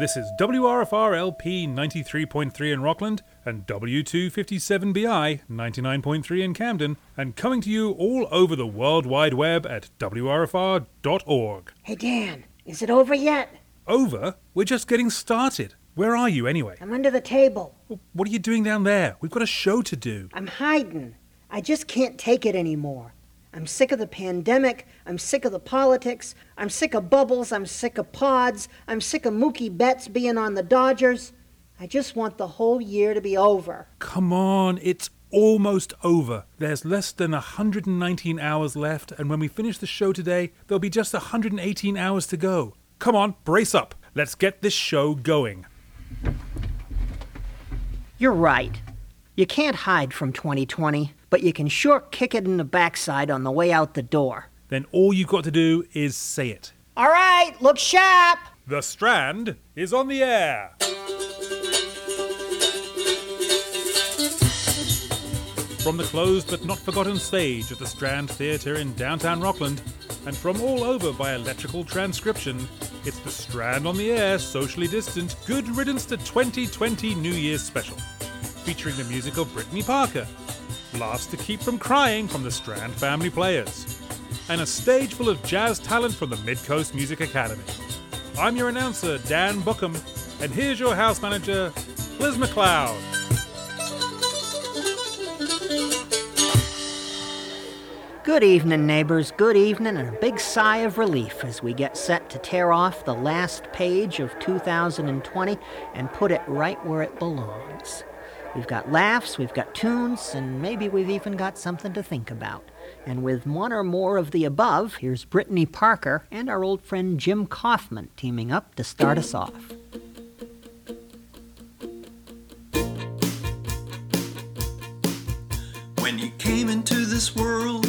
This is WRFR LP 93.3 in Rockland and W257BI 99.3 in Camden, and coming to you all over the World Wide Web at WRFR.org. Hey, Dan, is it over yet? Over? We're just getting started. Where are you anyway? I'm under the table. What are you doing down there? We've got a show to do. I'm hiding. I just can't take it anymore. I'm sick of the pandemic. I'm sick of the politics. I'm sick of bubbles. I'm sick of pods. I'm sick of Mookie Betts being on the Dodgers. I just want the whole year to be over. Come on, it's almost over. There's less than 119 hours left, and when we finish the show today, there'll be just 118 hours to go. Come on, brace up. Let's get this show going. You're right. You can't hide from 2020, but you can sure kick it in the backside on the way out the door. Then all you've got to do is say it. All right, look sharp! The Strand is on the air. From the closed but not forgotten stage at the Strand Theatre in downtown Rockland, and from all over by electrical transcription, it's the Strand on the Air Socially Distant Good Riddance to 2020 New Year's Special, featuring the music of Brittany Parker, laughs to keep from crying from the Strand family players, and a stage full of jazz talent from the Mid Coast Music Academy. I'm your announcer, Dan Bookham, and here's your house manager, Liz McLeod. Good evening, neighbors. Good evening, and a big sigh of relief as we get set to tear off the last page of 2020 and put it right where it belongs. We've got laughs, we've got tunes, and maybe we've even got something to think about. And with one or more of the above, here's Brittany Parker and our old friend Jim Kaufman teaming up to start us off. When you came into this world,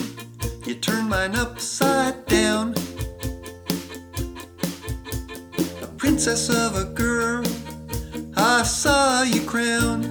you turned mine upside down. A princess of a girl, I saw you crown.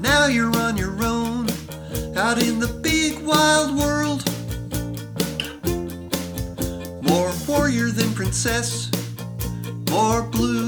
Now you're on your own, out in the big wild world. More warrior than princess, more blue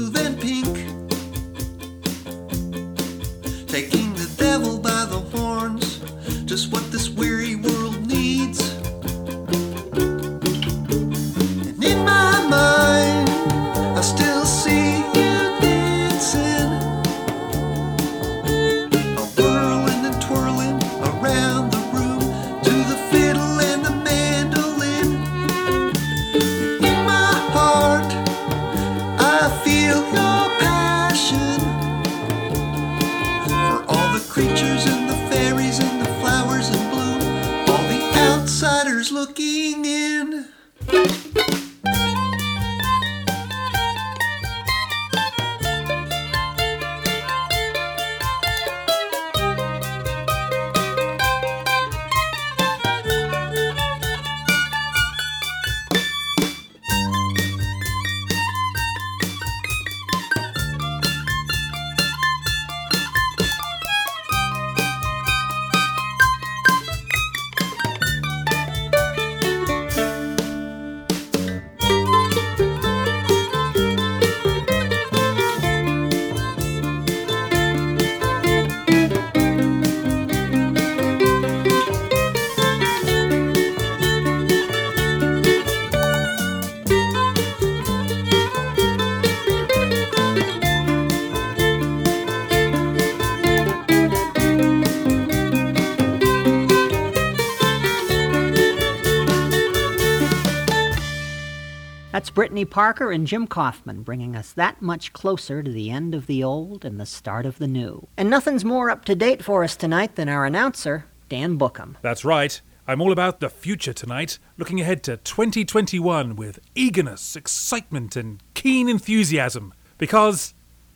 That's Brittany Parker and Jim Kaufman bringing us that much closer to the end of the old and the start of the new. And nothing's more up to date for us tonight than our announcer, Dan Bookham. That's right. I'm all about the future tonight, looking ahead to 2021 with eagerness, excitement, and keen enthusiasm. Because,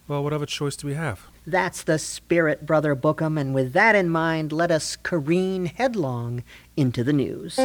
well, what other choice do we have? That's the spirit, Brother Bookham, and with that in mind, let us careen headlong into the news.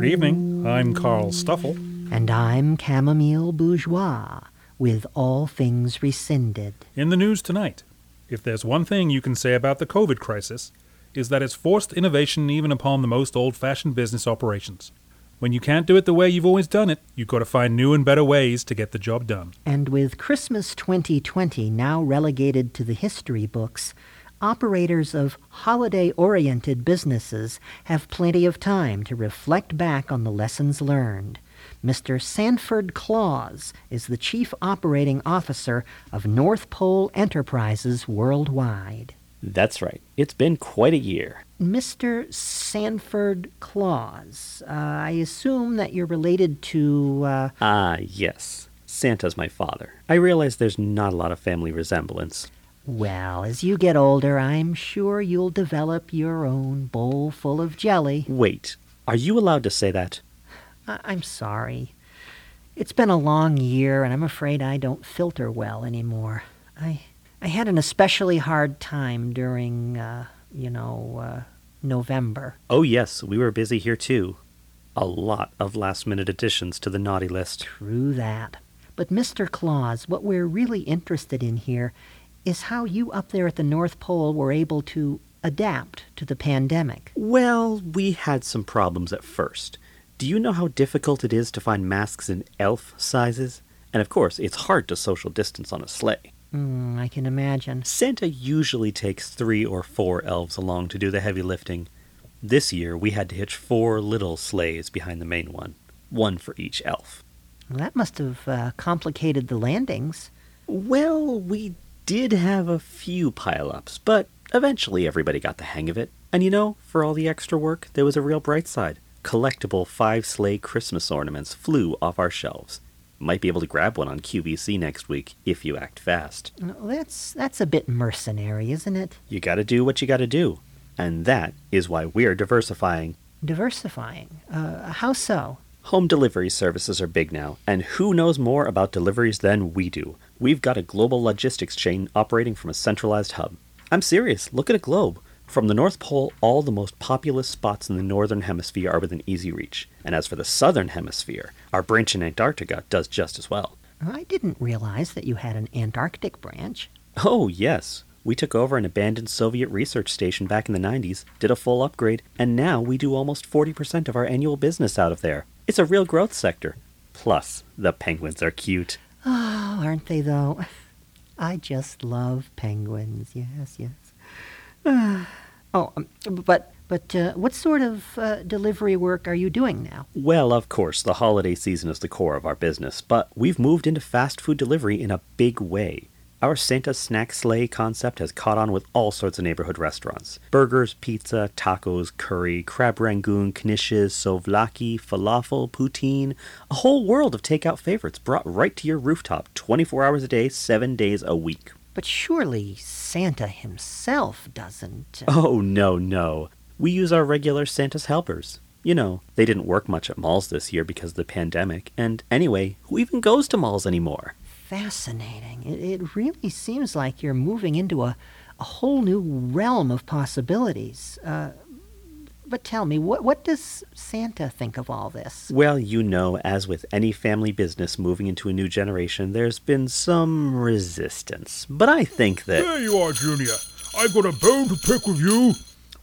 Good evening. I'm Carl Stuffle. And I'm Chamomile Bourgeois, with all things rescinded. In the news tonight, if there's one thing you can say about the COVID crisis, is that it's forced innovation even upon the most old fashioned business operations. When you can't do it the way you've always done it, you've got to find new and better ways to get the job done. And with Christmas 2020 now relegated to the history books, operators of holiday oriented businesses have plenty of time to reflect back on the lessons learned. Mr. Sanford Claus is the Chief Operating Officer of North Pole Enterprises Worldwide. That's right. It's been quite a year. Mr. Sanford Claus, uh, I assume that you're related to. Uh, Ah, yes. Santa's my father. I realize there's not a lot of family resemblance. Well, as you get older, I'm sure you'll develop your own bowl full of jelly. Wait, are you allowed to say that? I- I'm sorry. It's been a long year, and I'm afraid I don't filter well anymore. I I had an especially hard time during, uh, you know, uh, November. Oh, yes, we were busy here too. A lot of last minute additions to the naughty list. True that. But Mr. Claus, what we're really interested in here is how you up there at the North Pole were able to adapt to the pandemic. Well, we had some problems at first. Do you know how difficult it is to find masks in elf sizes? And of course, it's hard to social distance on a sleigh. Hmm, I can imagine. Santa usually takes three or four elves along to do the heavy lifting. This year, we had to hitch four little sleighs behind the main one, one for each elf. Well, that must have uh, complicated the landings. Well, we did have a few pile-ups, but eventually everybody got the hang of it. And you know, for all the extra work, there was a real bright side. Collectible five sleigh Christmas ornaments flew off our shelves. Might be able to grab one on QVC next week if you act fast. Well, That's that's a bit mercenary, isn't it? You gotta do what you gotta do. And that is why we're diversifying. Diversifying. Uh, how so? Home delivery services are big now, and who knows more about deliveries than we do? We've got a global logistics chain operating from a centralized hub. I'm serious, look at a globe. From the North Pole, all the most populous spots in the Northern Hemisphere are within easy reach. And as for the Southern Hemisphere, our branch in Antarctica does just as well. I didn't realize that you had an Antarctic branch. Oh, yes. We took over an abandoned Soviet research station back in the 90s, did a full upgrade, and now we do almost 40% of our annual business out of there. It's a real growth sector. Plus, the penguins are cute. Oh, aren't they though? I just love penguins. Yes, yes. Oh, um, but but uh, what sort of uh, delivery work are you doing now? Well, of course, the holiday season is the core of our business, but we've moved into fast food delivery in a big way. Our Santa Snack Sleigh concept has caught on with all sorts of neighborhood restaurants. Burgers, pizza, tacos, curry, crab rangoon, knishes, souvlaki, falafel, poutine. A whole world of takeout favorites brought right to your rooftop 24 hours a day, 7 days a week. But surely Santa himself doesn't. Oh, no, no. We use our regular Santa's helpers. You know, they didn't work much at malls this year because of the pandemic, and anyway, who even goes to malls anymore? Fascinating. It, it really seems like you're moving into a, a whole new realm of possibilities. Uh, but tell me, what, what does Santa think of all this? Well, you know, as with any family business moving into a new generation, there's been some resistance. But I think that. There you are, Junior. I've got a bone to pick with you.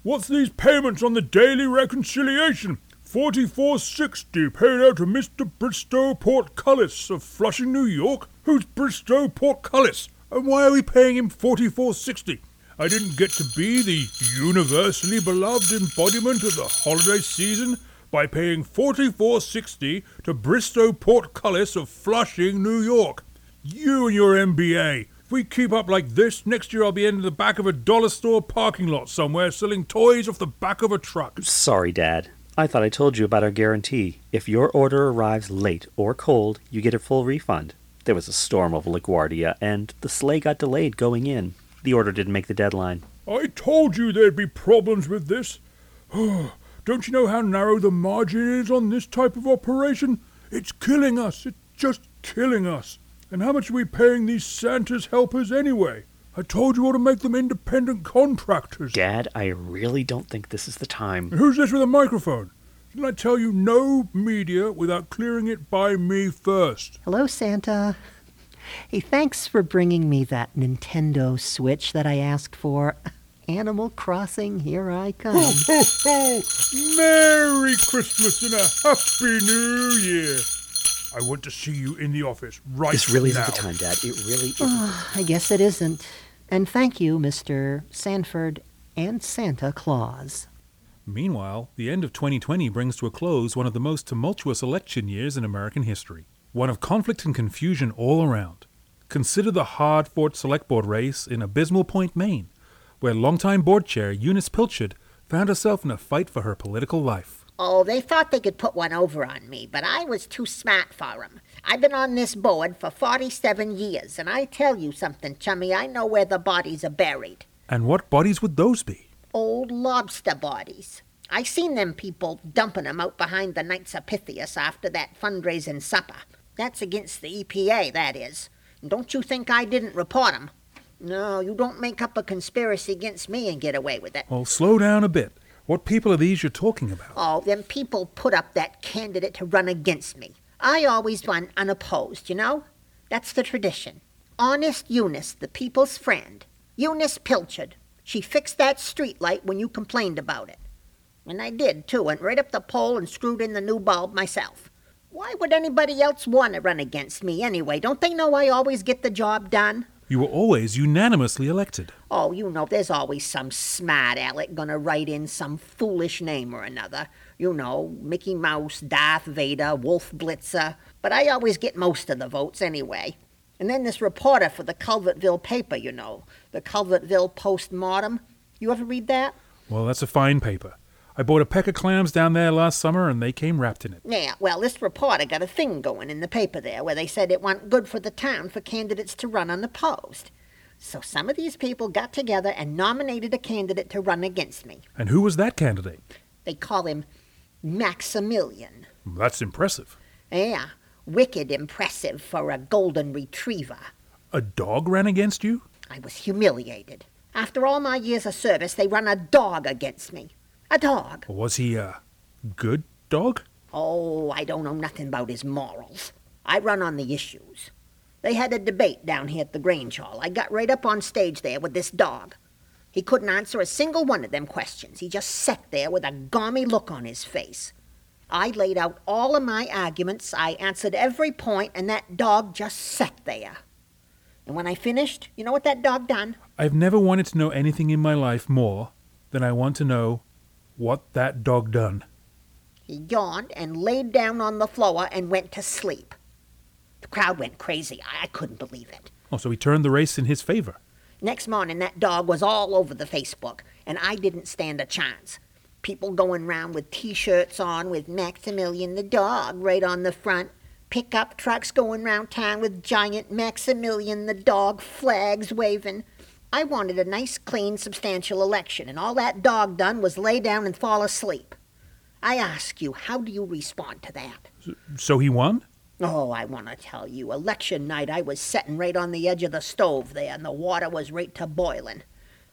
What's these payments on the daily reconciliation? Forty-four sixty paid out to Mr. Bristow Portcullis of Flushing, New York. Who's Bristow Portcullis? And why are we paying him forty-four sixty? I didn't get to be the universally beloved embodiment of the holiday season by paying forty-four sixty to Bristow Portcullis of Flushing, New York. You and your MBA. If we keep up like this, next year I'll be in the back of a dollar store parking lot somewhere selling toys off the back of a truck. Sorry, Dad. I thought I told you about our guarantee. If your order arrives late or cold, you get a full refund. There was a storm over LaGuardia, and the sleigh got delayed going in. The order didn't make the deadline. I told you there'd be problems with this. Don't you know how narrow the margin is on this type of operation? It's killing us. It's just killing us. And how much are we paying these Santa's helpers anyway? I told you all to make them independent contractors. Dad, I really don't think this is the time. Who's this with a microphone? Didn't I tell you no media without clearing it by me first? Hello, Santa. Hey, thanks for bringing me that Nintendo Switch that I asked for. Animal Crossing, here I come. Ho, ho, ho! Merry Christmas and a Happy New Year! I want to see you in the office right now. This really now. isn't the time, Dad. It really isn't. Ah, I guess it isn't. And thank you, Mr. Sanford and Santa Claus. Meanwhile, the end of 2020 brings to a close one of the most tumultuous election years in American history. One of conflict and confusion all around. Consider the hard fought select board race in Abysmal Point, Maine, where longtime board chair Eunice Pilchard found herself in a fight for her political life. Oh, they thought they could put one over on me, but I was too smart for 'em. I've been on this board for 47 years, and I tell you something, chummy, I know where the bodies are buried. And what bodies would those be? Old lobster bodies. I seen them people dumping 'em out behind the Knights of Pythias after that fundraising supper. That's against the EPA, that is. And don't you think I didn't report 'em? No, you don't make up a conspiracy against me and get away with it. Well, slow down a bit. What people are these you're talking about? Oh, them people put up that candidate to run against me. I always run unopposed, you know? That's the tradition. Honest Eunice, the people's friend. Eunice Pilchard. She fixed that street light when you complained about it. And I did, too. Went right up the pole and screwed in the new bulb myself. Why would anybody else want to run against me anyway? Don't they know I always get the job done? You were always unanimously elected. Oh, you know, there's always some smart aleck gonna write in some foolish name or another. You know, Mickey Mouse, Darth Vader, Wolf Blitzer. But I always get most of the votes anyway. And then this reporter for the Culvertville paper, you know, the Culvertville Post Mortem. You ever read that? Well, that's a fine paper. I bought a peck of clams down there last summer and they came wrapped in it. Yeah, well, this reporter got a thing going in the paper there where they said it wasn't good for the town for candidates to run unopposed. So some of these people got together and nominated a candidate to run against me. And who was that candidate? They call him Maximilian. That's impressive. Yeah, wicked impressive for a golden retriever. A dog ran against you? I was humiliated. After all my years of service, they run a dog against me. A dog. Was he a good dog? Oh, I don't know nothing about his morals. I run on the issues. They had a debate down here at the Grange Hall. I got right up on stage there with this dog. He couldn't answer a single one of them questions. He just sat there with a gaumy look on his face. I laid out all of my arguments. I answered every point, and that dog just sat there. And when I finished, you know what that dog done? I've never wanted to know anything in my life more than I want to know what that dog done. He yawned and laid down on the floor and went to sleep. The crowd went crazy. I couldn't believe it. Oh, so he turned the race in his favor. Next morning, that dog was all over the Facebook, and I didn't stand a chance. People going round with t shirts on with Maximilian the dog right on the front. Pickup trucks going round town with giant Maximilian the dog flags waving. I wanted a nice, clean, substantial election, and all that dog done was lay down and fall asleep. I ask you, how do you respond to that? So he won? Oh, I want to tell you, election night I was setting right on the edge of the stove there, and the water was right to boiling.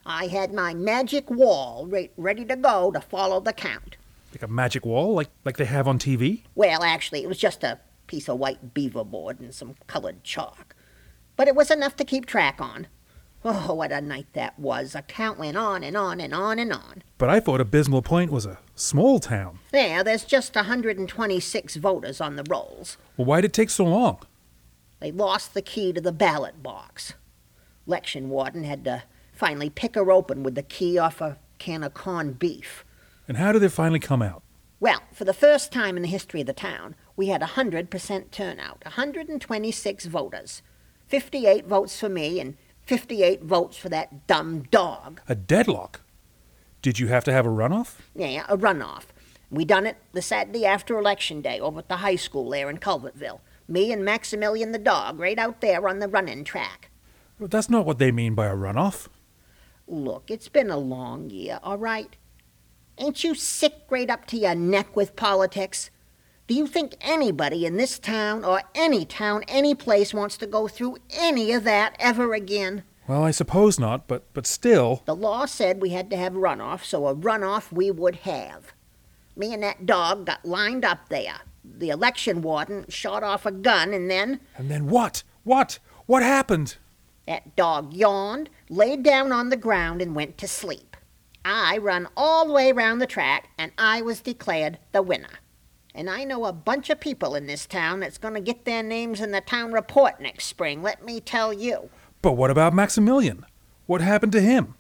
I had my magic wall right ready to go to follow the count. Like a magic wall, like like they have on TV? Well, actually, it was just a piece of white beaver board and some colored chalk. But it was enough to keep track on. Oh, what a night that was. The count went on and on and on and on. But I thought Abysmal Point was a small town. There, there's just 126 voters on the rolls. Well, why'd it take so long? They lost the key to the ballot box. Election warden had to finally pick her open with the key off a can of corned beef. And how did it finally come out? Well, for the first time in the history of the town, we had a 100% turnout 126 voters. 58 votes for me and 58 votes for that dumb dog. A deadlock? Did you have to have a runoff? Yeah, a runoff. We done it the Saturday after Election Day over at the high school there in Culvertville. Me and Maximilian the dog right out there on the running track. That's not what they mean by a runoff. Look, it's been a long year, all right? Ain't you sick right up to your neck with politics? Do you think anybody in this town or any town, any place wants to go through any of that ever again? Well, I suppose not, but but still. The law said we had to have runoff, so a runoff we would have. Me and that dog got lined up there. The election warden shot off a gun, and then And then what? What? What happened? that dog yawned, laid down on the ground, and went to sleep. I run all the way round the track, and I was declared the winner. And I know a bunch of people in this town that's going to get their names in the town report next spring, let me tell you. But what about Maximilian? What happened to him?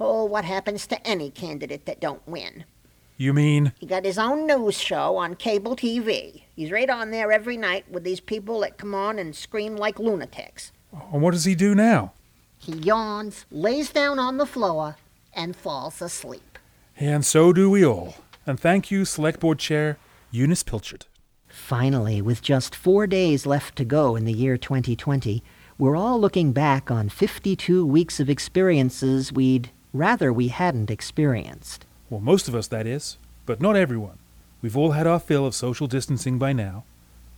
Oh, what happens to any candidate that don't win? You mean He got his own news show on cable TV. He's right on there every night with these people that come on and scream like lunatics. Oh, and what does he do now? He yawns, lays down on the floor, and falls asleep. And so do we all. And thank you, Select Board Chair Eunice Pilchard. Finally, with just four days left to go in the year 2020, we're all looking back on 52 weeks of experiences we'd rather we hadn't experienced. Well, most of us, that is, but not everyone. We've all had our fill of social distancing by now.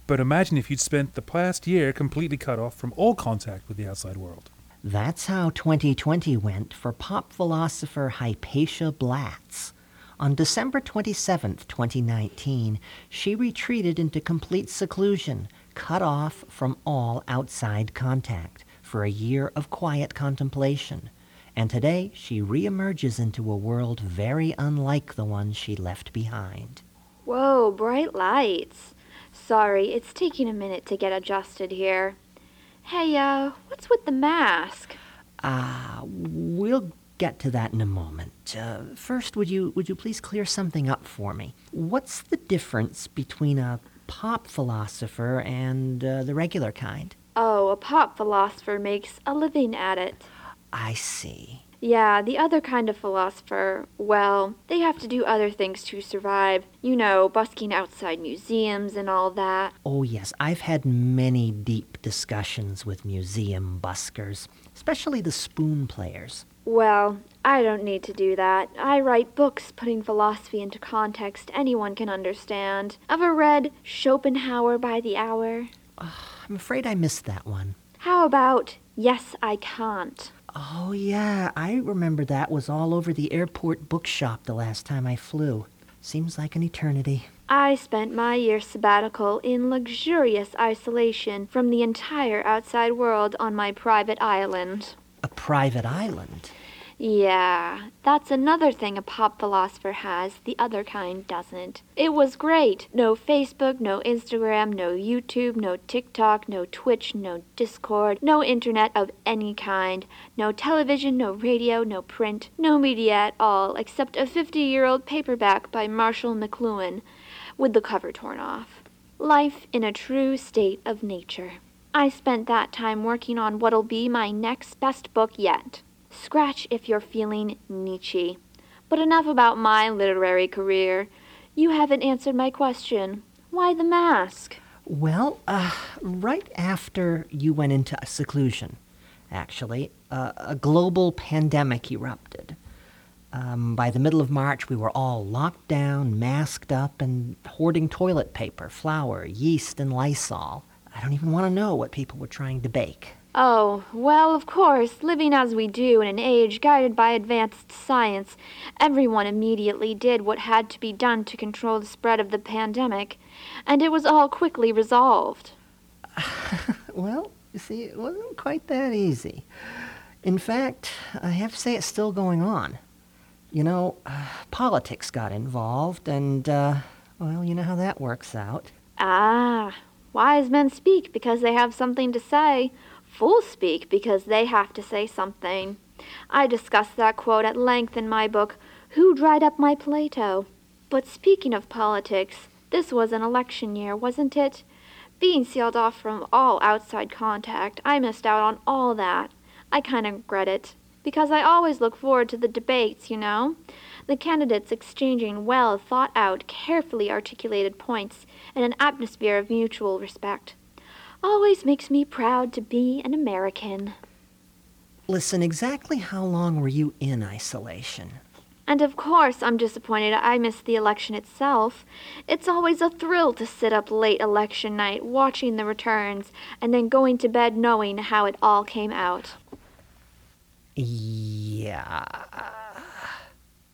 But imagine if you'd spent the past year completely cut off from all contact with the outside world. That's how 2020 went for pop philosopher Hypatia Blatz. On December 27, 2019, she retreated into complete seclusion, cut off from all outside contact, for a year of quiet contemplation. And today she reemerges into a world very unlike the one she left behind. Whoa, bright lights. Sorry, it's taking a minute to get adjusted here. Hey, uh, what's with the mask? Ah, we'll get to that in a moment. Uh, first, would you would you please clear something up for me? What's the difference between a pop philosopher and uh, the regular kind? Oh, a pop philosopher makes a living at it. I see. Yeah, the other kind of philosopher, well, they have to do other things to survive. You know, busking outside museums and all that. Oh yes, I've had many deep discussions with museum buskers, especially the spoon players. Well, I don't need to do that. I write books putting philosophy into context anyone can understand. Ever read Schopenhauer by the Hour? I'm afraid I missed that one. How about Yes, I Can't? Oh yeah, I remember that was all over the airport bookshop the last time I flew. Seems like an eternity. I spent my year sabbatical in luxurious isolation from the entire outside world on my private island. A private island. Yeah, that's another thing a pop philosopher has, the other kind doesn't. It was great. No Facebook, no Instagram, no YouTube, no TikTok, no Twitch, no Discord, no internet of any kind, no television, no radio, no print, no media at all, except a 50 year old paperback by Marshall McLuhan with the cover torn off. Life in a true state of nature. I spent that time working on what'll be my next best book yet. Scratch if you're feeling Nietzsche. But enough about my literary career. You haven't answered my question. Why the mask? Well, uh, right after you went into seclusion, actually, uh, a global pandemic erupted. Um, by the middle of March, we were all locked down, masked up, and hoarding toilet paper, flour, yeast, and Lysol. I don't even want to know what people were trying to bake. Oh, well, of course, living as we do in an age guided by advanced science, everyone immediately did what had to be done to control the spread of the pandemic, and it was all quickly resolved. Well, you see, it wasn't quite that easy. In fact, I have to say it's still going on. You know, uh, politics got involved, and, uh, well, you know how that works out. Ah, wise men speak because they have something to say. Fools speak because they have to say something. I discuss that quote at length in my book, Who Dried Up My Plato? But speaking of politics, this was an election year, wasn't it? Being sealed off from all outside contact, I missed out on all that. I kind of regret it. because I always look forward to the debates, you know. The candidates exchanging well thought out, carefully articulated points in an atmosphere of mutual respect. Always makes me proud to be an American. Listen, exactly how long were you in isolation? And of course, I'm disappointed I missed the election itself. It's always a thrill to sit up late election night watching the returns and then going to bed knowing how it all came out. Yeah.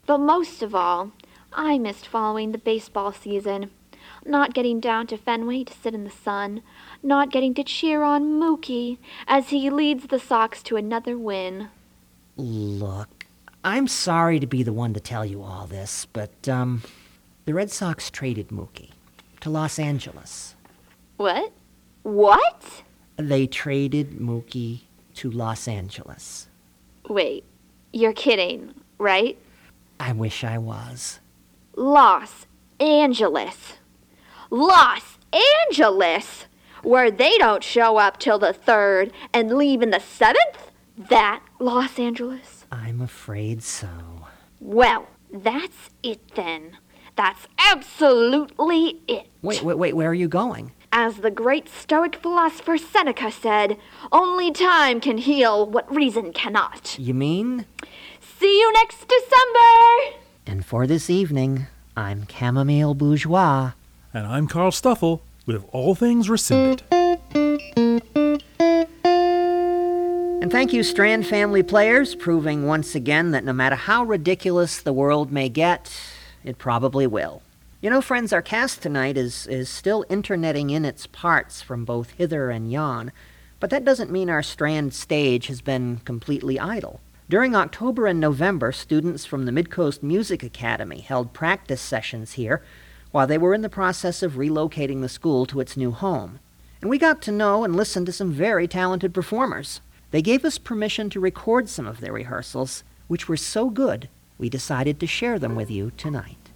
But most of all, I missed following the baseball season. Not getting down to Fenway to sit in the sun, not getting to cheer on Mookie as he leads the Sox to another win. Look, I'm sorry to be the one to tell you all this, but, um, the Red Sox traded Mookie to Los Angeles. What? What? They traded Mookie to Los Angeles. Wait, you're kidding, right? I wish I was. Los Angeles. Los Angeles! Where they don't show up till the third and leave in the seventh? That Los Angeles? I'm afraid so. Well, that's it then. That's absolutely it. Wait, wait, wait, where are you going? As the great Stoic philosopher Seneca said, only time can heal what reason cannot. You mean? See you next December! And for this evening, I'm Chamomile Bourgeois. And I'm Carl Stuffle with All Things Rescinded. And thank you, Strand family players, proving once again that no matter how ridiculous the world may get, it probably will. You know, friends, our cast tonight is, is still interneting in its parts from both hither and yon, but that doesn't mean our Strand stage has been completely idle. During October and November, students from the Midcoast Music Academy held practice sessions here while they were in the process of relocating the school to its new home. And we got to know and listen to some very talented performers. They gave us permission to record some of their rehearsals, which were so good we decided to share them with you tonight.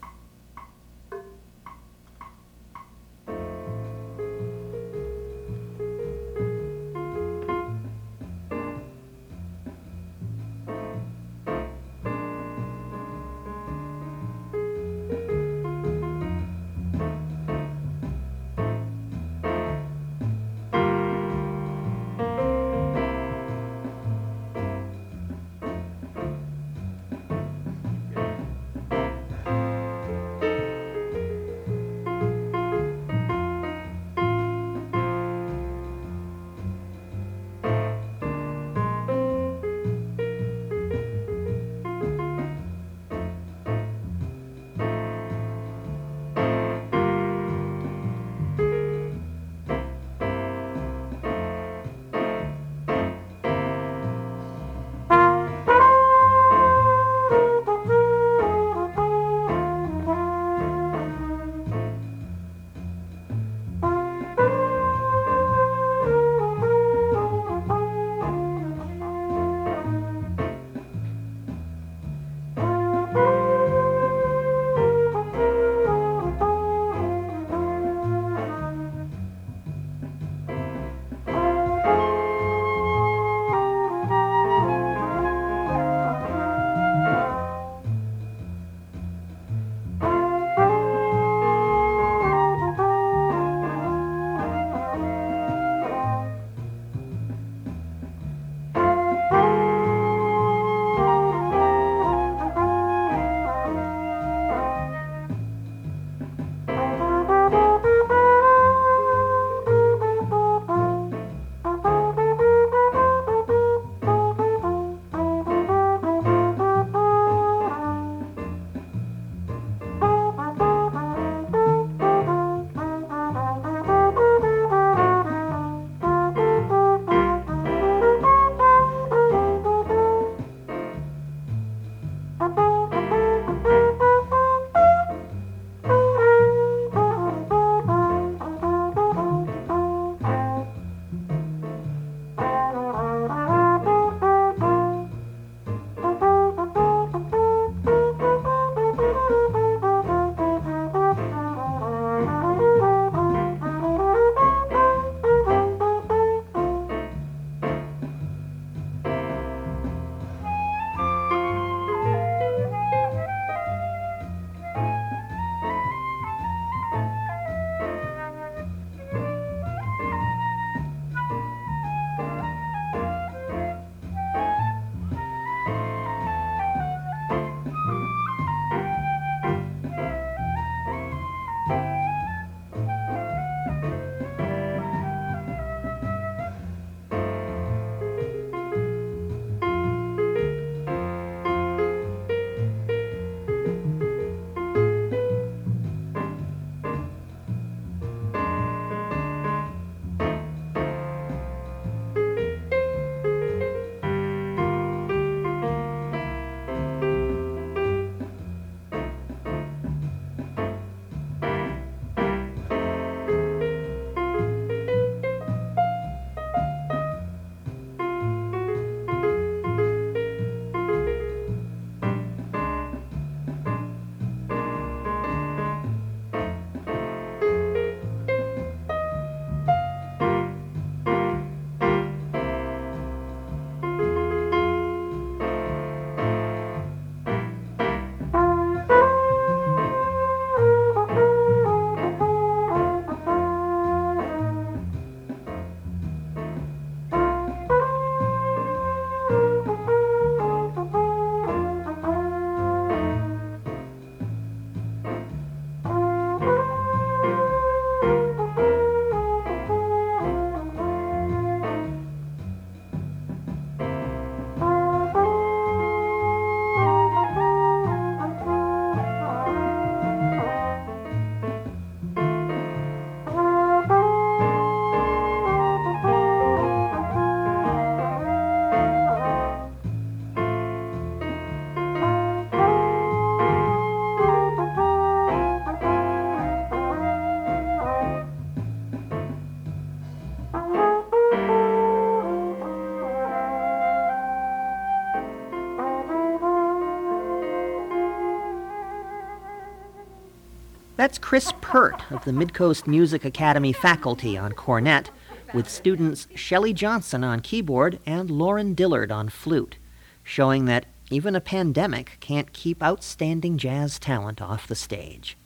That's Chris Pert of the Midcoast Music Academy faculty on cornet, with students Shelley Johnson on keyboard and Lauren Dillard on flute, showing that even a pandemic can't keep outstanding jazz talent off the stage.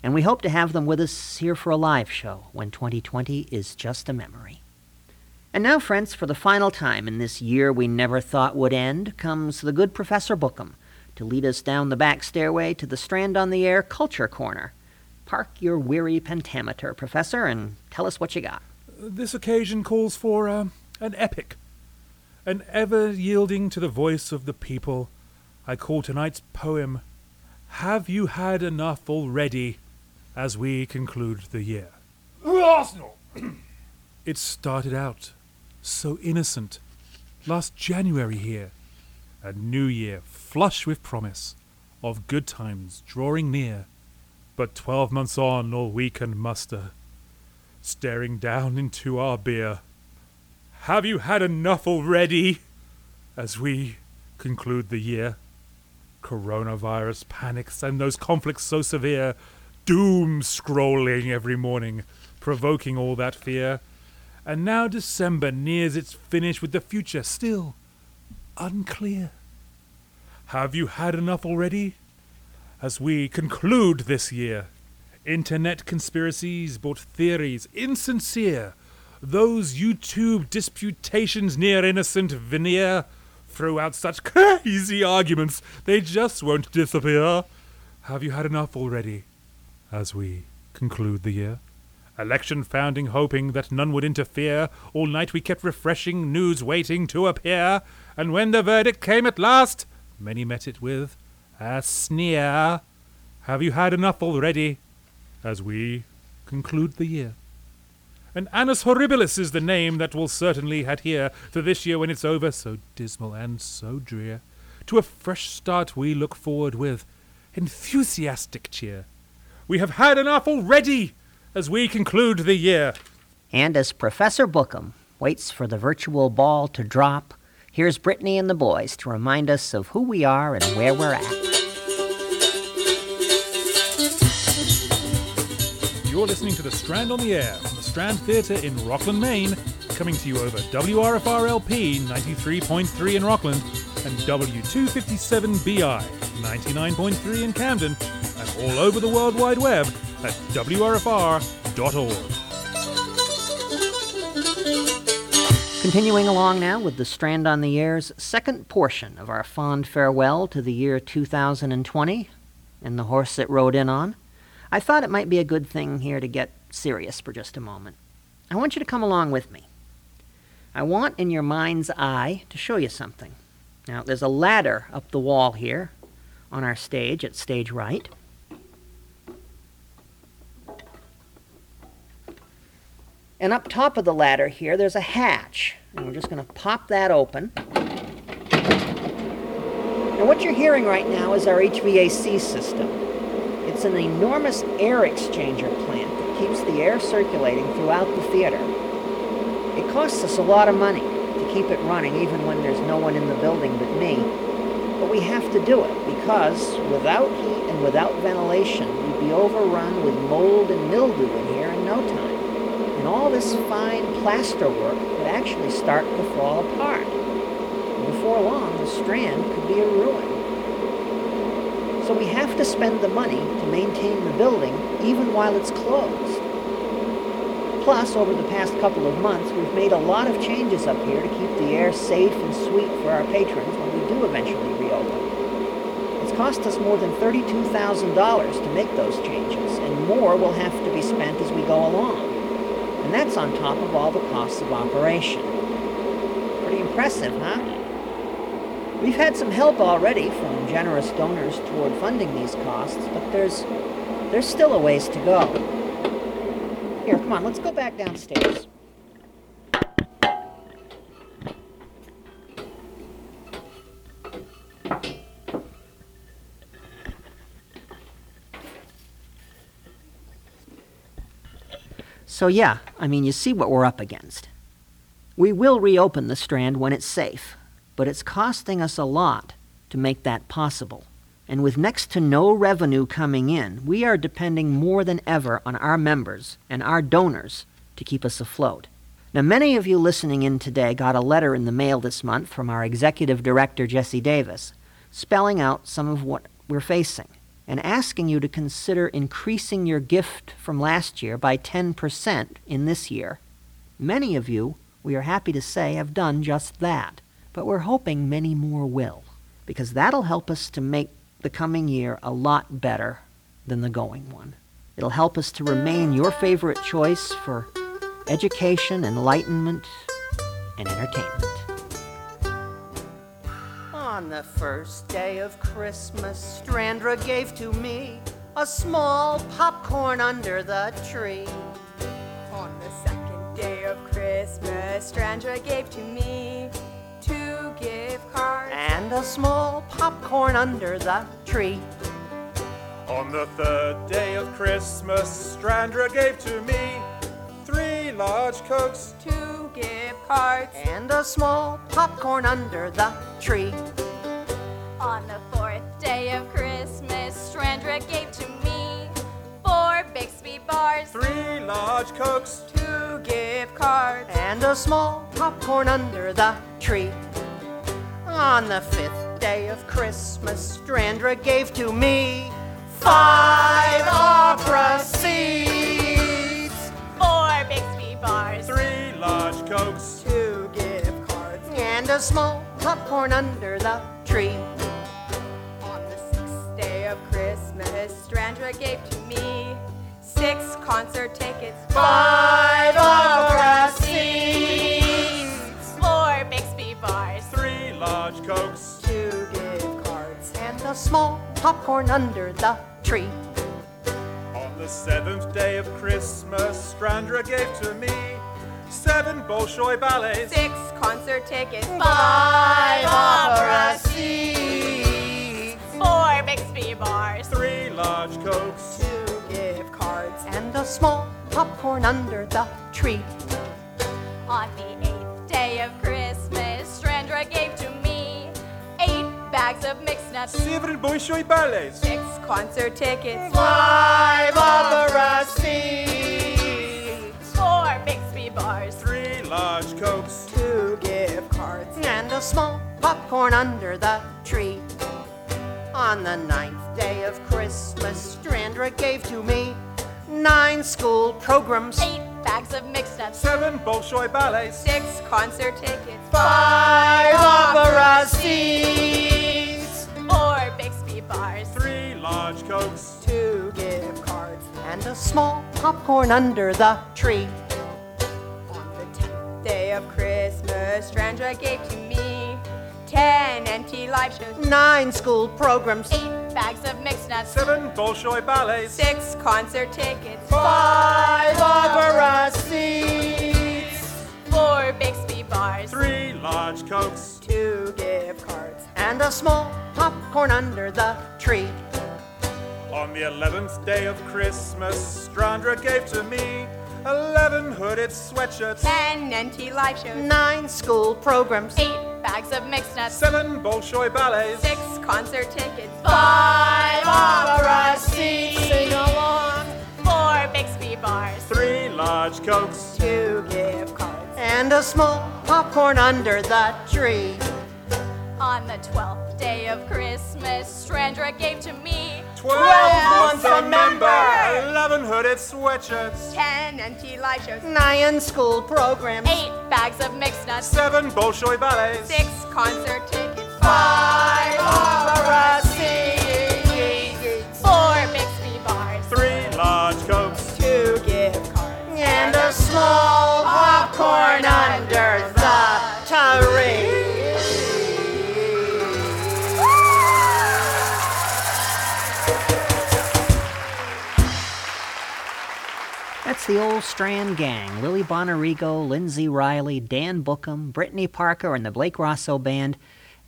And we hope to have them with us here for a live show when 2020 is just a memory. And now, friends, for the final time in this year we never thought would end, comes the good Professor Bookham to lead us down the back stairway to the Strand on the Air Culture Corner. Park your weary pentameter, Professor, and tell us what you got. This occasion calls for uh, an epic. An ever yielding to the voice of the people, I call tonight's poem, Have You Had Enough Already? as we conclude the year. Arsenal! It started out so innocent. Last January here. A new year flush with promise of good times drawing near. But twelve months on, all we can muster, staring down into our beer. Have you had enough already? As we conclude the year. Coronavirus panics and those conflicts so severe, doom scrolling every morning, provoking all that fear. And now December nears its finish with the future still unclear. Have you had enough already? As we conclude this year, internet conspiracies brought theories insincere. Those YouTube disputations near innocent veneer throw out such crazy arguments they just won't disappear. Have you had enough already? As we conclude the year. Election founding, hoping that none would interfere. All night we kept refreshing news waiting to appear. And when the verdict came at last, many met it with a sneer. Have you had enough already? As we conclude the year. And Annus Horribilis is the name that will certainly adhere to this year when it's over, so dismal and so drear. To a fresh start we look forward with enthusiastic cheer. We have had enough already as we conclude the year. And as Professor Bookham waits for the virtual ball to drop, here's Brittany and the boys to remind us of who we are and where we're at. You're listening to The Strand on the Air from the Strand Theatre in Rockland, Maine, coming to you over WRFR-LP 93.3 in Rockland and W257BI 99.3 in Camden and all over the World Wide Web at WRFR.org. Continuing along now with the Strand on the Air's second portion of our fond farewell to the year 2020 and the horse it rode in on, I thought it might be a good thing here to get serious for just a moment. I want you to come along with me. I want in your mind's eye to show you something. Now, there's a ladder up the wall here on our stage at stage right. And up top of the ladder here, there's a hatch. And we're just going to pop that open. And what you're hearing right now is our HVAC system. It's an enormous air exchanger plant that keeps the air circulating throughout the theater. It costs us a lot of money to keep it running, even when there's no one in the building but me. But we have to do it because without heat and without ventilation, we'd be overrun with mold and mildew in here in no time and all this fine plaster work would actually start to fall apart. And before long, the strand could be a ruin. So we have to spend the money to maintain the building even while it's closed. Plus, over the past couple of months, we've made a lot of changes up here to keep the air safe and sweet for our patrons when we do eventually reopen. It's cost us more than $32,000 to make those changes, and more will have to be spent as we go along. And that's on top of all the costs of operation. Pretty impressive, huh? We've had some help already from generous donors toward funding these costs, but there's there's still a ways to go. Here, come on, let's go back downstairs. So, yeah, I mean, you see what we're up against. We will reopen the Strand when it's safe, but it's costing us a lot to make that possible. And with next to no revenue coming in, we are depending more than ever on our members and our donors to keep us afloat. Now, many of you listening in today got a letter in the mail this month from our executive director, Jesse Davis, spelling out some of what we're facing and asking you to consider increasing your gift from last year by 10% in this year. Many of you, we are happy to say, have done just that, but we're hoping many more will, because that'll help us to make the coming year a lot better than the going one. It'll help us to remain your favorite choice for education, enlightenment, and entertainment. On the first day of Christmas, Strandra gave to me a small popcorn under the tree. On the second day of Christmas, Strandra gave to me a small popcorn under the tree. On the third day of Christmas, Strandra gave to me three large cokes. two gift cards. And a small popcorn under the tree. On the fourth day of Christmas, Strandra gave to me four Bixby bars, Three large cokes. two gift cards. And a small popcorn under the tree. On the fifth day of Christmas, Strandra gave to me five opera seats. Four Bixby bars, Three large cokes. two gift cards. And a small popcorn under the tree. On the sixth day of Christmas, Strandra gave to me six concert tickets, Five opera small popcorn under the tree. On the seventh day of Christmas, Strandra gave to me seven Bolshoi ballets. Six concert tickets, Five opera seats. four Bixby bars, Three large cokes. two gift cards. And a small popcorn under the tree. On the eighth day of bags of mixed nuts, Seven Bolshoi ballets. six concert tickets, Five opera seats. four Bixby bars, Three large cokes. two gift cards. And a small popcorn under the tree. On the ninth day of Christmas, Strandra gave to me nine school programs. Eight bags of mixed nuts, Seven Bolshoi ballets. six concert tickets, Five opera seats. Cokes. two gift cards. And a small popcorn under the tree. On the tenth day of Christmas, Strandra gave to me ten NT live shows, Nine school programs. eight bags of mixed nuts, Seven Bolshoi ballets. six concert tickets, Five opera seats. four Bixby bars, Three large cokes. two gift cards. And a small popcorn under the tree. On the eleventh day of Christmas, Strandra gave to me eleven hooded sweatshirts. Ten NT live shows, Nine school programs. eight bags of mixed nuts, Seven Bolshoi ballets. six concert tickets, Five opera seats. Sing along. four Bixby bars, Three large cokes. two gift cards. And a small popcorn under the tree. On the twelfth day of Christmas, Strandra gave to me Twelve months a a member. member. Eleven hooded sweatshirts. ten NT live shows, Nine school programs. eight bags of mixed nuts, Seven Bolshoi ballets. six concert tickets, Five opera seats. four Bixby bars, Three large cokes. two gift cards. And a small popcorn under That's the old Strand gang Lily Bonarigo, Lindsay Riley, Dan Bookham, Brittany Parker, and the Blake Rosso Band,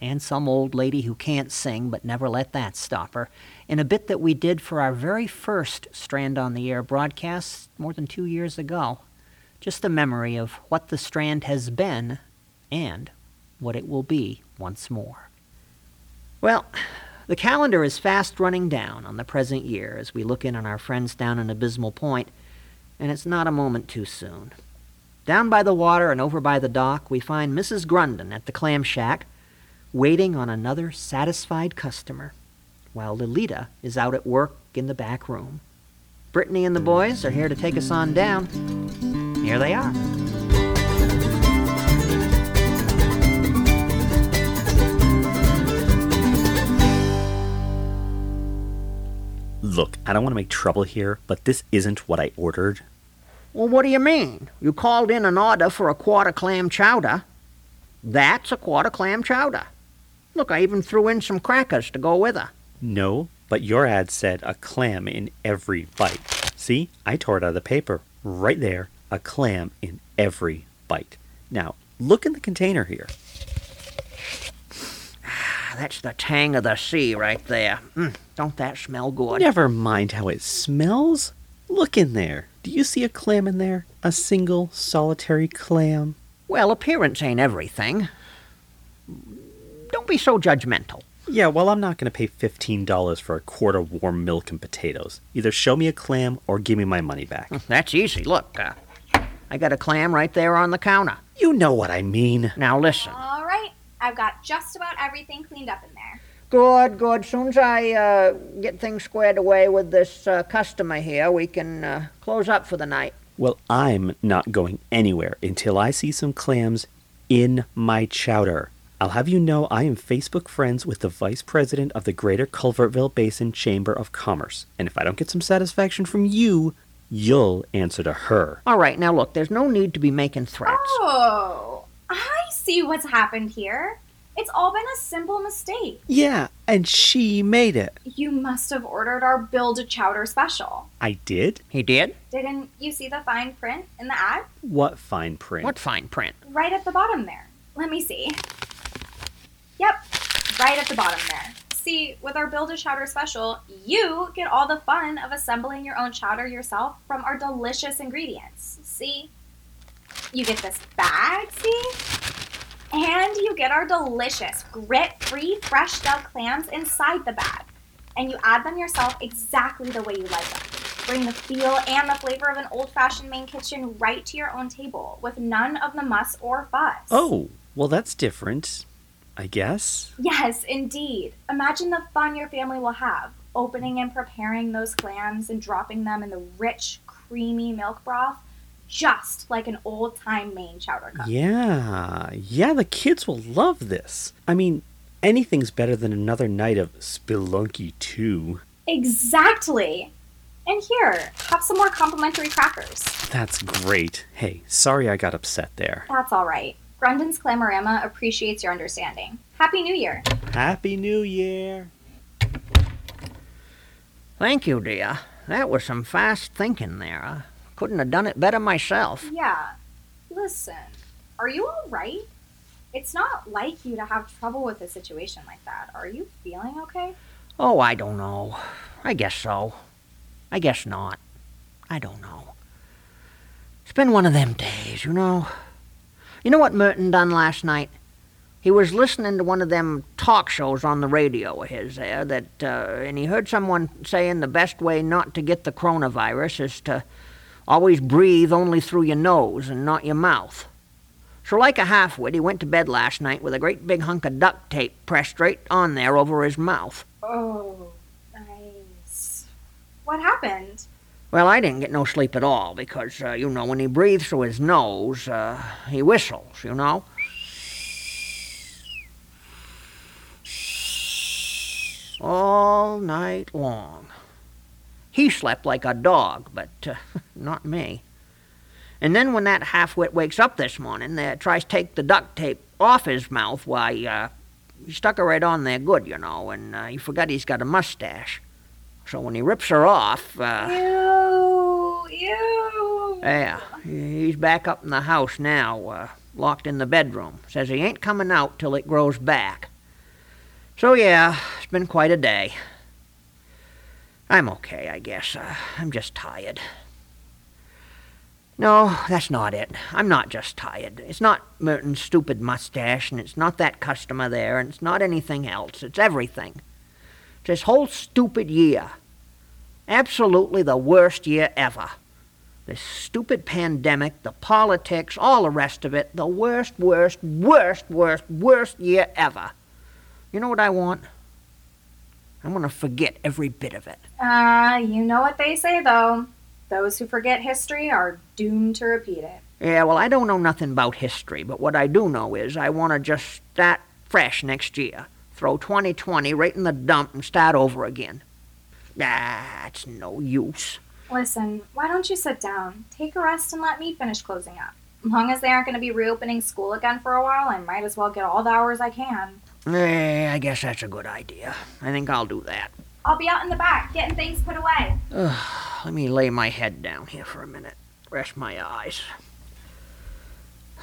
and some old lady who can't sing but never let that stop her, in a bit that we did for our very first Strand on the Air broadcast more than two years ago. Just a memory of what the Strand has been and what it will be once more. Well, The calendar is fast running down on the present year as we look in on our friends down in Abysmal Point, and it's not a moment too soon. Down by the water and over by the dock, we find Mrs. Grundon at the clam shack, waiting on another satisfied customer, while Lolita is out at work in the back room. Brittany and the boys are here to take us on down. Here they are. Look, I don't want to make trouble here, but this isn't what I ordered. Well, what do you mean? You called in an order for a quarter clam chowder. That's a quarter clam chowder. Look, I even threw in some crackers to go with her. No, but your ad said a clam in every bite. See, I tore it out of the paper. Right there, a clam in every bite. Now, look in the container here. That's the tang of the sea right there. Mm, don't that smell good? Never mind how it smells. Look in there. Do you see a clam in there? A single, solitary clam? Well, appearance ain't everything. Don't be so judgmental. Yeah, well, I'm not going to pay $15 for a quart of warm milk and potatoes. Either show me a clam or give me my money back. That's easy. Look, uh, I got a clam right there on the counter. You know what I mean. Now listen. All right, I've got just about everything cleaned up in there. Good, good. Soon as I uh, get things squared away with this uh, customer here, we can uh, close up for the night. Well, I'm not going anywhere until I see some clams in my chowder. I'll have you know I am Facebook friends with the Vice President of the Greater Culvertville Basin Chamber of Commerce. And if I don't get some satisfaction from you, you'll answer to her. All right, now look, there's no need to be making threats. Oh, I see what's happened here. It's all been a simple mistake. Yeah, and she made it. You must have ordered our Build a Chowder special. I did? He did? Didn't you see the fine print in the ad? What fine print? What fine print? Right at the bottom there. Let me see. Yep, right at the bottom there. See, with our Build a Chowder special, you get all the fun of assembling your own chowder yourself from our delicious ingredients. See? You get this bag, see? And you get our delicious, grit free, fresh dug clams inside the bag. And you add them yourself exactly the way you like them. Bring the feel and the flavor of an old fashioned Maine kitchen right to your own table with none of the muss or fuss. Oh, well, that's different, I guess. Yes, indeed. Imagine the fun your family will have opening and preparing those clams and dropping them in the rich, creamy milk broth, just like an old time Maine chowder cup. Yeah, yeah, the kids will love this. I mean, anything's better than another night of Spelunky 2. Exactly. And here, have some more complimentary crackers. That's great. Hey, sorry I got upset there. That's all right. Grundon's Clamorama appreciates your understanding. Happy New Year. Happy New Year. Thank you, dear. That was some fast thinking there. Couldn't have done it better myself. Yeah. Listen, are you all right? It's not like you to have trouble with a situation like that. Are you feeling okay? Oh, I don't know. I guess so. I guess not. I don't know. It's been one of them days, you know. You know what Merton done last night? He was listening to one of them talk shows on the radio of his there that, uh, and he heard someone saying the best way not to get the coronavirus is to always breathe only through your nose and not your mouth. So, like a halfwit, he went to bed last night with a great big hunk of duct tape pressed right on there over his mouth. Oh, nice. What happened? Well, I didn't get no sleep at all because, uh, you know, when he breathes through his nose, uh, he whistles, you know. All night long. He slept like a dog, but uh, not me. And then when that half-wit wakes up this morning, uh, tries to take the duct tape off his mouth, why, uh, he stuck it right on there good, you know, and uh, he forgot he's got a mustache. So when he rips her off, uh, Ew, ew. yeah, he's back up in the house now, uh, locked in the bedroom. Says he ain't coming out till it grows back. So yeah, it's been quite a day. I'm okay, I guess. Uh, I'm just tired. No, that's not it. I'm not just tired. It's not Merton's stupid mustache, and it's not that customer there, and it's not anything else. It's everything. It's This whole stupid year. Absolutely the worst year ever. This stupid pandemic, the politics, all the rest of it, the worst, worst, worst, worst, worst year ever. You know what I want? I want to forget every bit of it. Uh, you know what they say though. Those who forget history are doomed to repeat it. Yeah, well, I don't know nothing about history, but what I do know is I want to just start fresh next year. Throw 2020 right in the dump and start over again. Ah, it's no use. Listen, why don't you sit down, take a rest, and let me finish closing up? As long as they aren't going to be reopening school again for a while, I might as well get all the hours I can. Eh, I guess that's a good idea. I think I'll do that. I'll be out in the back getting things put away. Let me lay my head down here for a minute. Rest my eyes.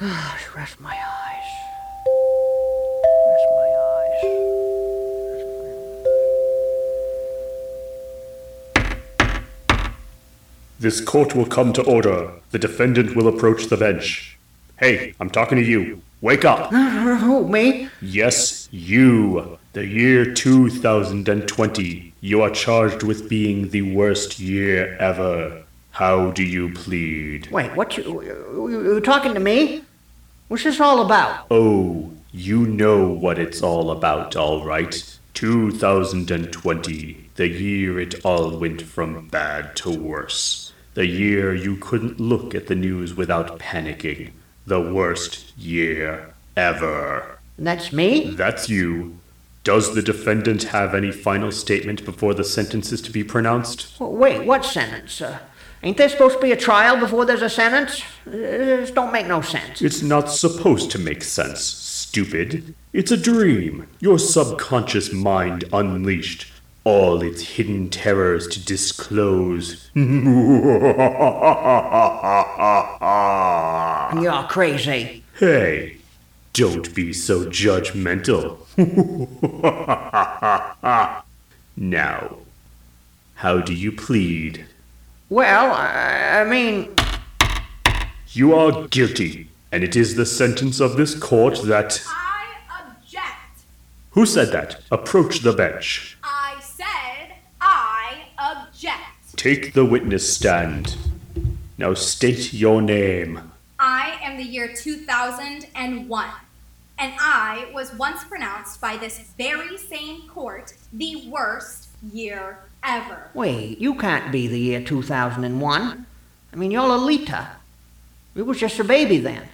Rest my eyes. Rest my eyes. This court will come to order. The defendant will approach the bench. Hey, I'm talking to you. Wake up. Who, me? Yes, you. The year 2020. You are charged with being the worst year ever. How do you plead? Wait, what you, you, you talking to me? What's this all about? Oh, you know what it's all about, all right. 2020, the year it all went from bad to worse. The year you couldn't look at the news without panicking. The worst year ever. That's me? That's you. Does the defendant have any final statement before the sentence is to be pronounced? Wait, what sentence? Uh, ain't there supposed to be a trial before there's a sentence? This don't make no sense. It's not supposed to make sense, stupid. It's a dream. Your subconscious mind unleashed. All its hidden terrors to disclose. You're crazy. hey, don't be so judgmental. now, how do you plead? Well, I, I mean, You are guilty, and it is the sentence of this court that. I object. Who said that? Approach the bench. I Take the witness stand. Now state your name. I am the year 2001, and I was once pronounced by this very same court the worst year ever. wait, you can't be the year 2001. I mean, you're Lolita. You was just a baby then.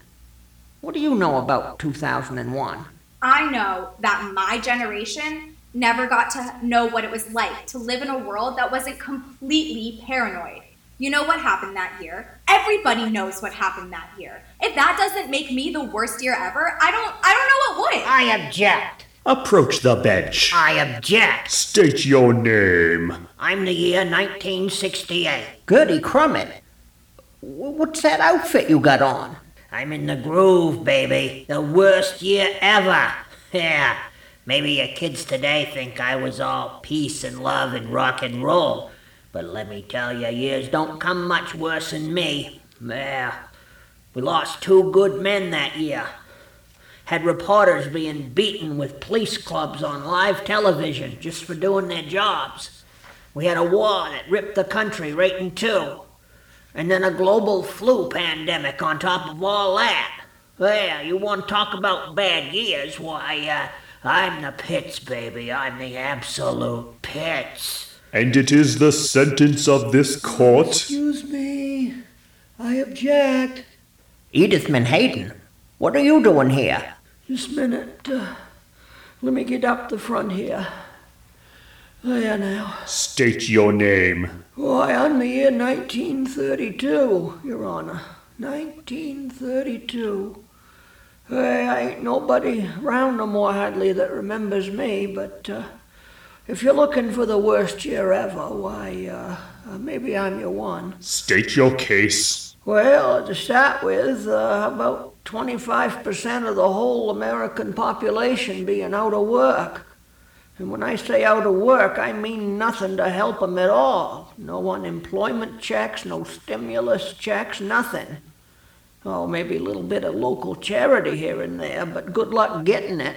What do you know about 2001? I know that my generation never got to know what it was like to live in a world that wasn't completely paranoid. You know what happened that year? Everybody knows what happened that year. If that doesn't make me the worst year ever, I don't I don't know what would. I object. Approach the bench. I object. State your name. I'm the year 1968. Goody crummit. Wh- What's that outfit you got on? I'm in the groove, baby. The worst year ever. Yeah. Maybe your kids today think I was all peace and love and rock and roll. But let me tell you, years don't come much worse than me. Yeah. We lost two good men that year. Had reporters being beaten with police clubs on live television just for doing their jobs. We had a war that ripped the country right in two. And then a global flu pandemic on top of all that. Well, you want to talk about bad years? Why, uh, I'm the pits, baby. I'm the absolute pits. And it is the sentence of this court. Excuse me. I object. Edith Menhaden, what are you doing here? Just a minute. Uh, let me get up the front here. There now. State your name. Why, I'm the year 1932, Your Honor. 1932. Hey, I ain't nobody round no more hardly that remembers me, but uh, if you're looking for the worst year ever, why, uh, uh, maybe I'm your one. State your case. Well, to start with, uh, about 25% of the whole American population being out of work. And when I say out of work, I mean nothing to help 'em at all. No unemployment checks, no stimulus checks, nothing. Oh, maybe a little bit of local charity here and there, but good luck getting it.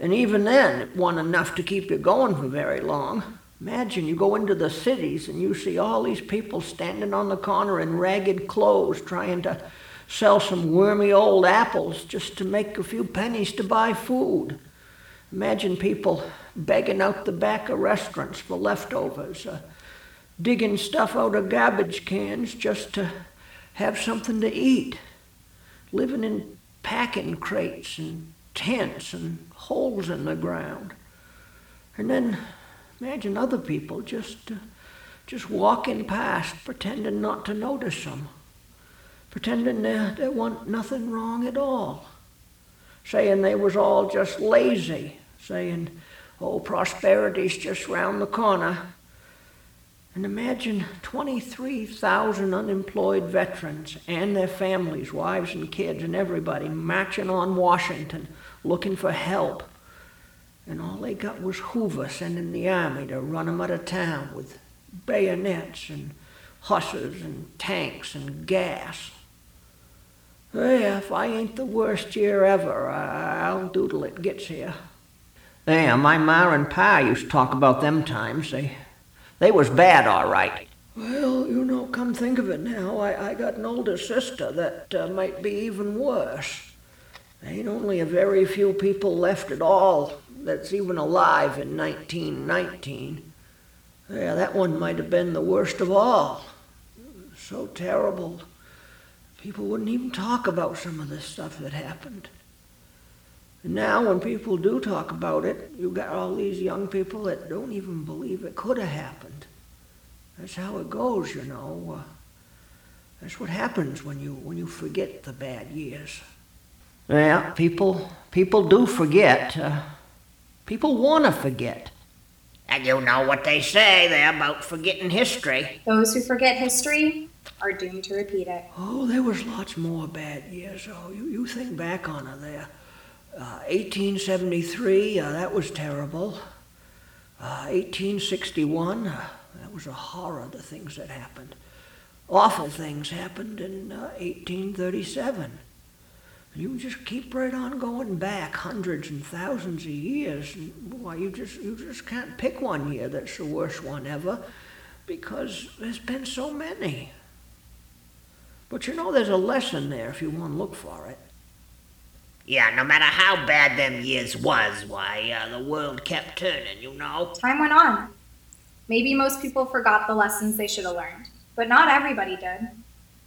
And even then, it wasn't enough to keep you going for very long. Imagine you go into the cities and you see all these people standing on the corner in ragged clothes trying to sell some wormy old apples just to make a few pennies to buy food. Imagine people begging out the back of restaurants for leftovers, uh, digging stuff out of garbage cans just to have something to eat, living in packing crates and tents and holes in the ground. And then imagine other people just uh, just walking past, pretending not to notice them, pretending there, there wasn't nothing wrong at all, saying they was all just lazy, saying, oh, prosperity's just round the corner. And imagine 23,000 unemployed veterans and their families, wives and kids and everybody, marching on Washington looking for help. And all they got was Hoover sending the army to run 'em out of town with bayonets and hussars and tanks and gas. If I ain't the worst year ever, I'll doodle it gets here. Yeah, my ma and pa used to talk about them times. They, they was bad, all right. Well, you know, come think of it now, I, I got an older sister that uh, might be even worse. Ain't only a very few people left at all that's even alive in 1919. Yeah, that one might have been the worst of all. So terrible. People wouldn't even talk about some of this stuff that happened. And now, when people do talk about it, you've got all these young people that don't even believe it could have happened. That's how it goes, you know. Uh, that's what happens when you when you forget the bad years. Yeah, people people do forget. Uh, people want to forget. And you know what they say there about forgetting history. Those who forget history are doomed to repeat it. Oh, there was lots more bad years. Oh, you, you think back on it there. Uh, 1873, uh, that was terrible. Uh, 1861, uh, that was a horror, the things that happened. Awful things happened in uh, 1837. You just keep right on going back hundreds and thousands of years. Why, you just, you just can't pick one year that's the worst one ever because there's been so many. But you know, there's a lesson there if you want to look for it. Yeah, no matter how bad them years was, why, uh, the world kept turning, you know? Time went on. Maybe most people forgot the lessons they should have learned, but not everybody did.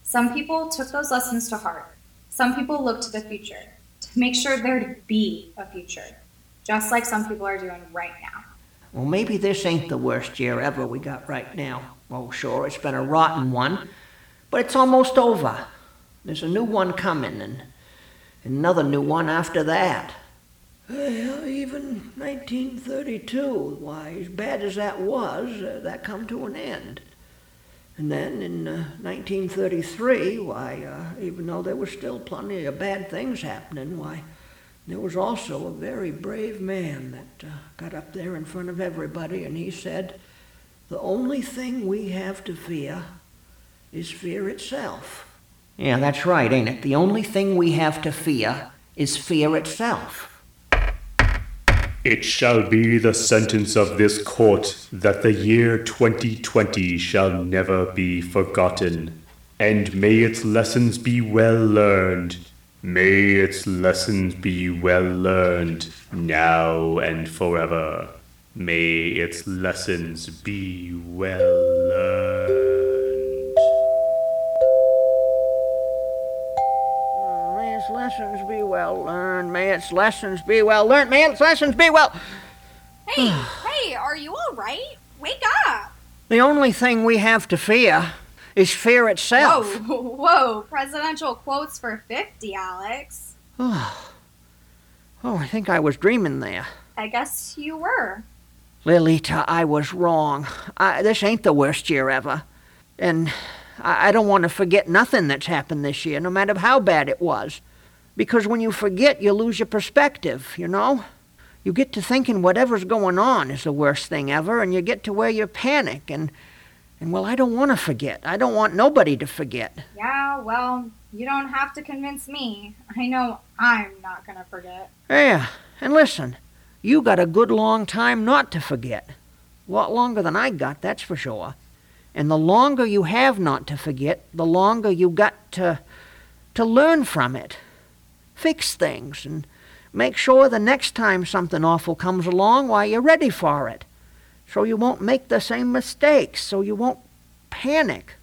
Some people took those lessons to heart. Some people looked to the future to make sure there'd be a future, just like some people are doing right now. Well, maybe this ain't the worst year ever we got right now. Oh, sure, it's been a rotten one, but it's almost over. There's a new one coming, and another new one after that. Well, even 1932, why, as bad as that was, uh, that come to an end. And then in uh, 1933, why, uh, even though there was still plenty of bad things happening, why, there was also a very brave man that uh, got up there in front of everybody and he said, The only thing we have to fear is fear itself. Yeah, that's right, ain't it? The only thing we have to fear is fear itself. It shall be the sentence of this court that the year 2020 shall never be forgotten, and may its lessons be well learned. May its lessons be well learned now and forever. May its lessons be well learned. Well learned. May its lessons be well learned. May its lessons be well. Hey, hey, are you all right? Wake up! The only thing we have to fear is fear itself. Whoa, whoa, presidential quotes for 50, Alex. Oh, I think I was dreaming there. I guess you were. Lolita, I was wrong. I, this ain't the worst year ever. And I, I don't want to forget nothing that's happened this year, no matter how bad it was. Because when you forget, you lose your perspective, you know? You get to thinking whatever's going on is the worst thing ever, and you get to where you panic. And, and well, I don't want to forget. I don't want nobody to forget. Yeah, well, you don't have to convince me. I know I'm not gonna forget. Yeah, and listen, You got a good long time not to forget. A lot longer than I got, that's for sure. And the longer you have not to forget, the longer you got to to learn from it. Fix things and make sure the next time something awful comes along, why you're ready for it. So you won't make the same mistakes, so you won't panic.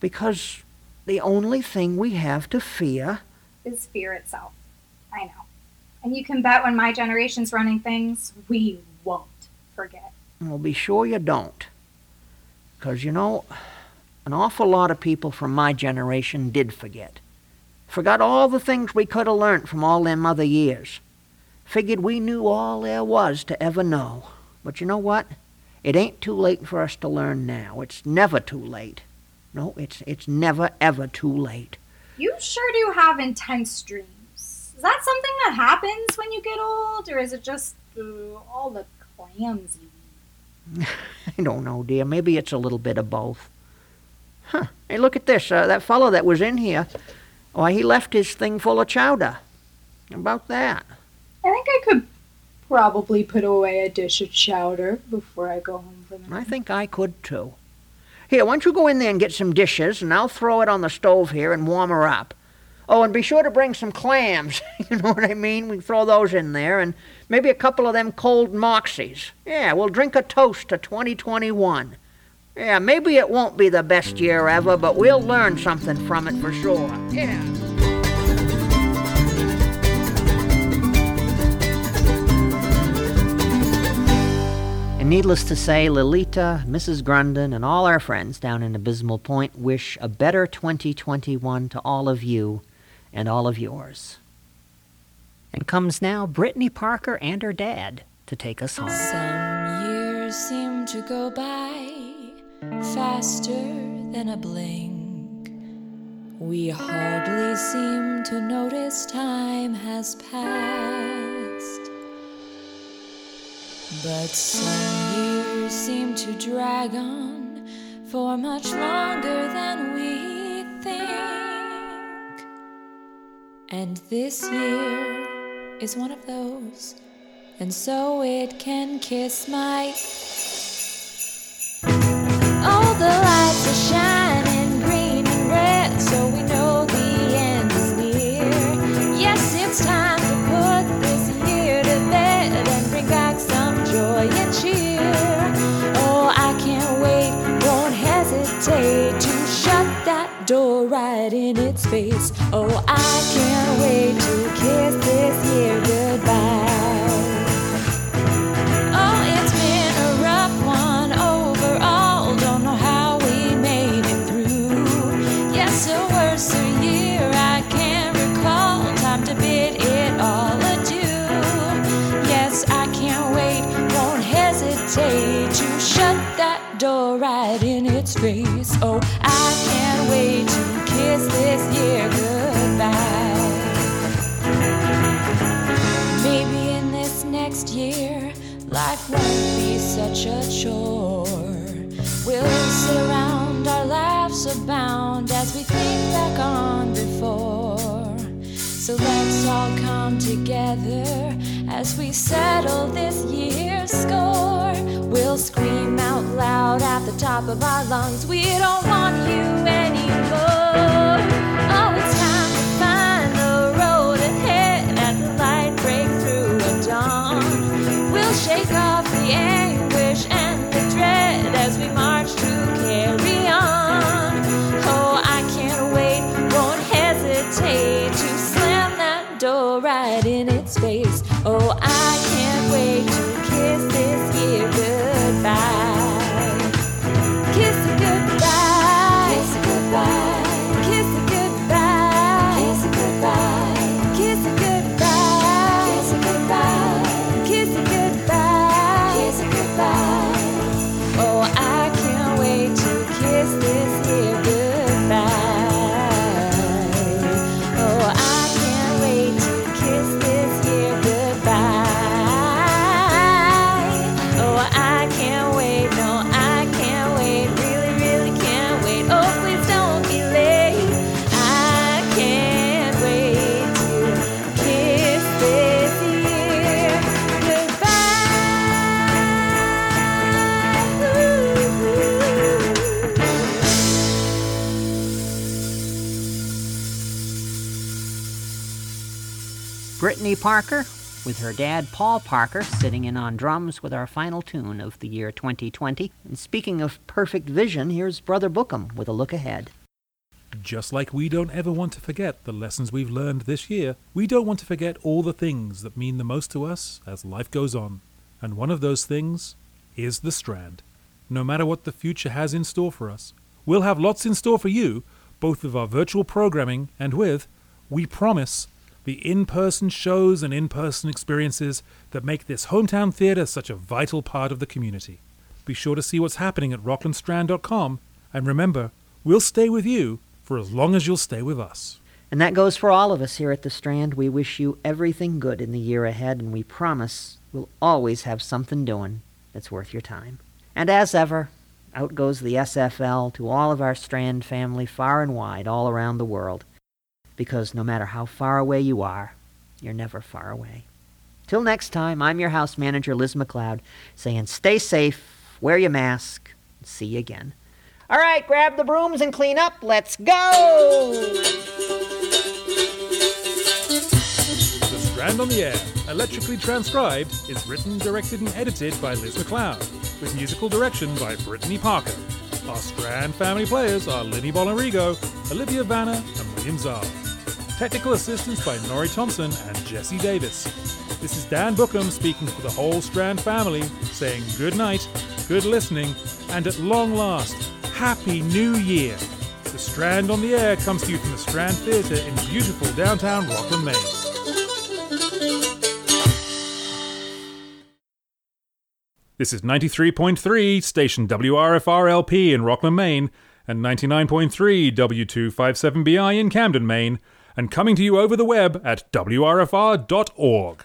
Because the only thing we have to fear Is fear itself. I know. And you can bet when my generation's running things, we won't forget. Well, be sure you don't. Because, you know, an awful lot of people from my generation did forget. Forgot all the things we could have learnt from all them other years. Figured we knew all there was to ever know. But you know what? It ain't too late for us to learn now. It's never too late. No, it's, it's never, ever too late. You sure do have intense dreams. Is that something that happens when you get old, or is it just uh, all the clams you eat? I don't know, dear. Maybe it's a little bit of both. Huh. Hey, look at this. Uh, that fellow that was in here, why, he left his thing full of chowder. How about that? I think I could probably put away a dish of chowder before I go home for the night. I think I could too. Here, why don't you go in there and get some dishes, and I'll throw it on the stove here and warm her up. Oh, and be sure to bring some clams. you know what I mean? We can throw those in there, and maybe a couple of them cold moxies. Yeah, we'll drink a toast to 2021. Yeah, maybe it won't be the best year ever, but we'll learn something from it for sure. Yeah. And needless to say, Lolita, Mrs. Grundon, and all our friends down in Abysmal Point wish a better 2021 to all of you and all of yours. And comes now Brittany Parker and her dad to take us home. Some years seem to go by faster than a blink. We hardly seem to notice time has passed. But some years seem to drag on for much longer than we think. And this year is one of those and so it can kiss my. To shut that door right in its face. Oh, I can't wait to kiss this year goodbye. Its face. Oh, I can't wait to kiss this year goodbye. Maybe in this next year, life won't be such a chore. We'll sit around, our laughs abound as we think back on before. So let's all come together as we settle this year's score. We'll scream out loud at the top of our lungs, we don't want you anymore. Parker, with her dad Paul Parker sitting in on drums with our final tune of the year 2020. And speaking of perfect vision, here's Brother Bookham with a look ahead. Just like we don't ever want to forget the lessons we've learned this year, we don't want to forget all the things that mean the most to us as life goes on. And one of those things is the Strand. No matter what the future has in store for us, we'll have lots in store for you, both with our virtual programming and with, we promise, the in person shows and in person experiences that make this hometown theatre such a vital part of the community. Be sure to see what's happening at rocklandstrand.com, and remember, we'll stay with you for as long as you'll stay with us. And that goes for all of us here at the Strand. We wish you everything good in the year ahead, and we promise we'll always have something doing that's worth your time. And as ever, out goes the SFL to all of our Strand family far and wide all around the world. Because no matter how far away you are, you're never far away. Till next time, I'm your house manager, Liz McLeod, saying stay safe, wear your mask, see you again. All right, grab the brooms and clean up. Let's go! The Strand on the Air, electrically transcribed, is written, directed, and edited by Liz McLeod, with musical direction by Brittany Parker. Our Strand family players are Linny Bolarigo, Olivia Vanna, and William Czar. Technical assistance by Nori Thompson and Jesse Davis. This is Dan Bookham speaking for the whole Strand family, saying good night, good listening, and at long last, Happy New Year! The Strand on the Air comes to you from the Strand Theatre in beautiful downtown Rockland, Maine. This is 93.3 station WRFR-LP in Rockland, Maine, and 99.3 W257BI in Camden, Maine, and coming to you over the web at WRFR.org.